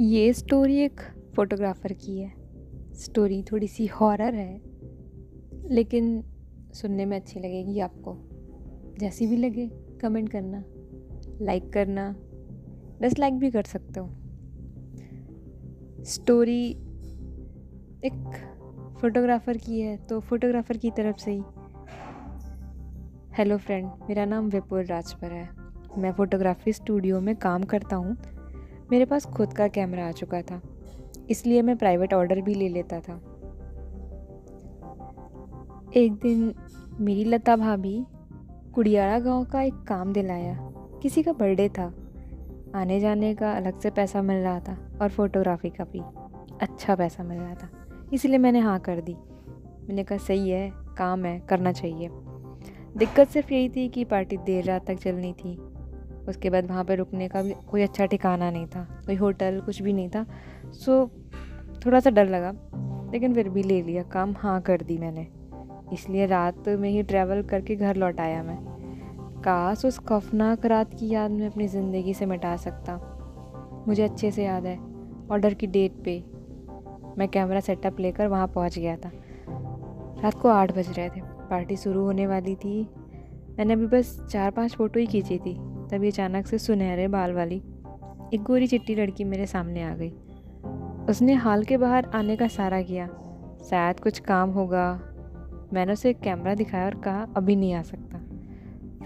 ये स्टोरी एक फ़ोटोग्राफ़र की है। स्टोरी थोड़ी सी हॉरर है, लेकिन सुनने में अच्छी लगेगी आपको। जैसी भी लगे कमेंट करना लाइक करना डिसलाइक भी कर सकते हो। स्टोरी एक फ़ोटोग्राफ़र की है तो फ़ोटोग्राफ़र की तरफ़ से ही। हेलो फ्रेंड मेरा नाम विपुल राजपर है। मैं फ़ोटोग्राफी स्टूडियो में काम करता हूँ। मेरे पास खुद का कैमरा आ चुका था, इसलिए मैं प्राइवेट ऑर्डर भी ले लेता था। एक दिन मेरी लता भाभी कुड़ियाड़ा गाँव का एक काम दिलाया। किसी का बर्थडे था। आने जाने का अलग से पैसा मिल रहा था और फोटोग्राफी का भी अच्छा पैसा मिल रहा था, इसलिए मैंने हाँ कर दी। मैंने कहा, सही है, काम है, करना चाहिए। दिक्कत सिर्फ़ यही थी कि पार्टी देर रात तक चलनी थी। उसके बाद वहाँ पर रुकने का भी कोई अच्छा ठिकाना नहीं था, कोई होटल कुछ भी नहीं था। सो थोड़ा सा डर लगा, लेकिन फिर भी ले लिया, काम हाँ कर दी मैंने। इसलिए रात में ही ट्रैवल करके घर लौट आया मैं। काश उस खौफनाक रात की याद में अपनी ज़िंदगी से मिटा सकता। मुझे अच्छे से याद है ऑर्डर की डेट पे। मैं कैमरा सेटअप लेकर वहाँ पहुँच गया था। रात को आठ बज रहे थे। पार्टी शुरू होने वाली थी। मैंने अभी बस चार पाँच फ़ोटो ही खींची थी। तभी अचानक से सुनहरे बाल वाली एक गोरी चिट्टी लड़की मेरे सामने आ गई। उसने हाल के बाहर आने का सारा किया शायद कुछ काम होगा। मैंने उसे कैमरा दिखाया और कहा अभी नहीं आ सकता।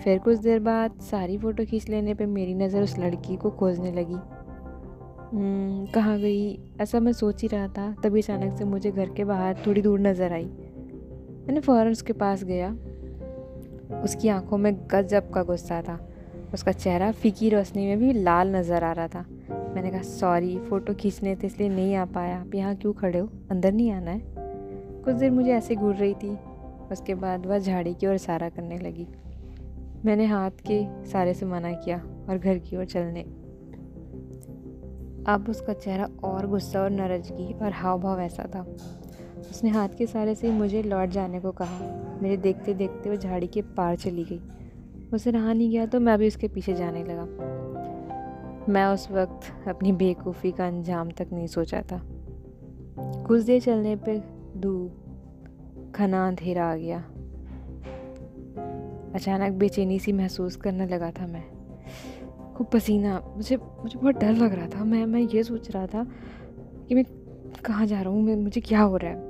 फिर कुछ देर बाद सारी फ़ोटो खींच लेने पे मेरी नज़र उस लड़की को खोजने लगी। हम्म, कहाँ गई? ऐसा मैं सोच ही रहा था तभी अचानक से मुझे घर के बाहर थोड़ी दूर नज़र आई। मैंने फ़ौरन उसके पास गया। उसकी आँखों में गजब का गुस्सा था। उसका चेहरा फीकी रोशनी में भी लाल नज़र आ रहा था। मैंने कहा सॉरी फ़ोटो खींचने थे, इसलिए नहीं आ पाया। आप यहाँ क्यों खड़े हो? अंदर नहीं आना है? कुछ देर मुझे ऐसे घूर रही थी। उसके बाद वह झाड़ी की ओर इशारा करने लगी। मैंने हाथ के सारे से मना किया और घर की ओर चलने। अब उसका चेहरा और गुस्सा और नाराज़गी और हाव भाव ऐसा था। उसने हाथ के सारे से मुझे लौट जाने को कहा। मेरे देखते देखते वो झाड़ी के पार चली गई। उसे रहा नहीं गया तो मैं भी उसके पीछे जाने लगा। मैं उस वक्त अपनी बेवकूफ़ी का अंजाम तक नहीं सोचा था। कुछ देर चलने पर धूप घना अंधेरा आ गया। अचानक बेचैनी सी महसूस करने लगा था मैं। खूब पसीना, मुझे मुझे बहुत डर लग रहा था। मैं मैं ये सोच रहा था कि मैं कहाँ जा रहा हूँ मुझे क्या हो रहा है?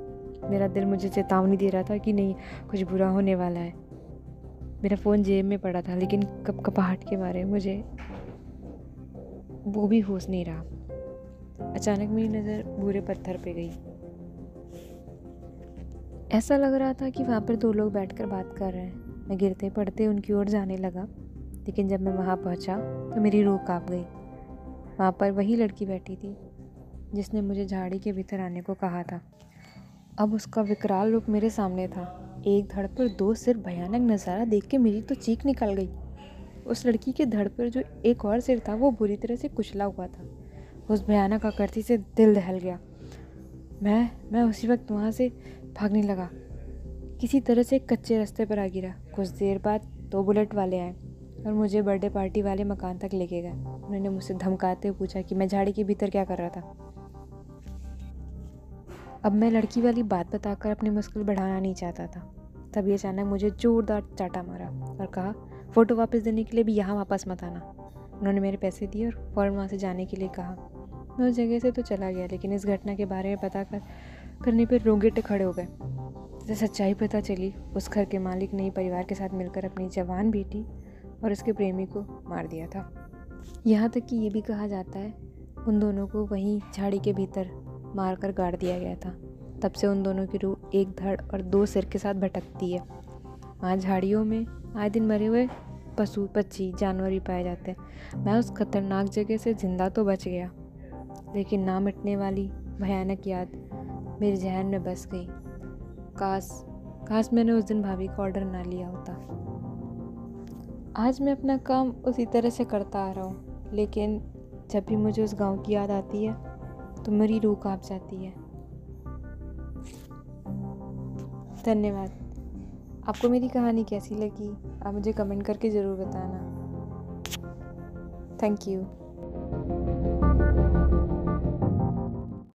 मेरा दिल मुझे चेतावनी दे रहा था कि नहीं, कुछ बुरा होने वाला है। मेरा फ़ोन जेब में पड़ा था, लेकिन कब कपाहट के बारे में मुझे वो भी होश नहीं रहा। अचानक मेरी नज़र बुरे पत्थर पे गई। ऐसा लग रहा था कि वहाँ पर दो लोग बैठकर बात कर रहे हैं। मैं गिरते पड़ते उनकी ओर जाने लगा, लेकिन जब मैं वहाँ पहुँचा तो मेरी रूह काँप गई। वहाँ पर वही लड़की बैठी थी, जिसने मुझे झाड़ी के भीतर आने को कहा था। अब उसका विकराल रूप मेरे सामने था। एक धड़ पर दो सिर भयानक नज़ारा देख के मेरी तो चीख निकल गई। उस लड़की के धड़ पर जो एक और सिर था, वो बुरी तरह से कुचला हुआ था। उस भयानक आकृति से दिल दहल गया। मैं मैं उसी वक्त वहाँ से भागने लगा। किसी तरह से कच्चे रास्ते पर आ गिरा। कुछ देर बाद दो बुलेट वाले आए और मुझे बर्थडे पार्टी वाले मकान तक लेके गए। उन्होंने मुझसे धमकाते हुए पूछा कि मैं झाड़ी के भीतर क्या कर रहा था। अब मैं लड़की वाली बात बताकर अपनी मुश्किल बढ़ाना नहीं चाहता था। तभी अचानक मुझे जोरदार चाटा मारा और कहा, फ़ोटो वापस देने के लिए भी यहाँ वापस मत आना। उन्होंने मेरे पैसे दिए और फ़ौरन वहाँ से जाने के लिए कहा। मैं उस जगह से तो चला गया, लेकिन इस घटना के बारे में पता कर करने पर रोंगेटे खड़े हो गए। जैसे सच्चाई पता चली, उस घर के मालिक ने परिवार के साथ मिलकर अपनी जवान बेटी और उसके प्रेमी को मार दिया था। यहाँ तक कि ये भी कहा जाता है, उन दोनों को वहीं झाड़ी के भीतर मारकर गाड़ दिया गया था। तब से उन दोनों की रूह एक धड़ और दो सिर के साथ भटकती है। वहाँ झाड़ियों में आए दिन मरे हुए पशु, पक्षी, जानवर भी पाए जाते हैं। मैं उस खतरनाक जगह से ज़िंदा तो बच गया, लेकिन ना मिटने वाली भयानक याद मेरे जहन में बस गई। काश काश मैंने उस दिन भाभी का ऑर्डर ना लिया होता। आज मैं अपना काम उसी तरह से करता आ रहा हूँ, लेकिन जब भी मुझे उस गाँव की याद आती है तो मेरी रूह काँप जाती है। धन्यवाद। आपको मेरी कहानी कैसी लगी, आप मुझे कमेंट करके ज़रूर बताना। Thank you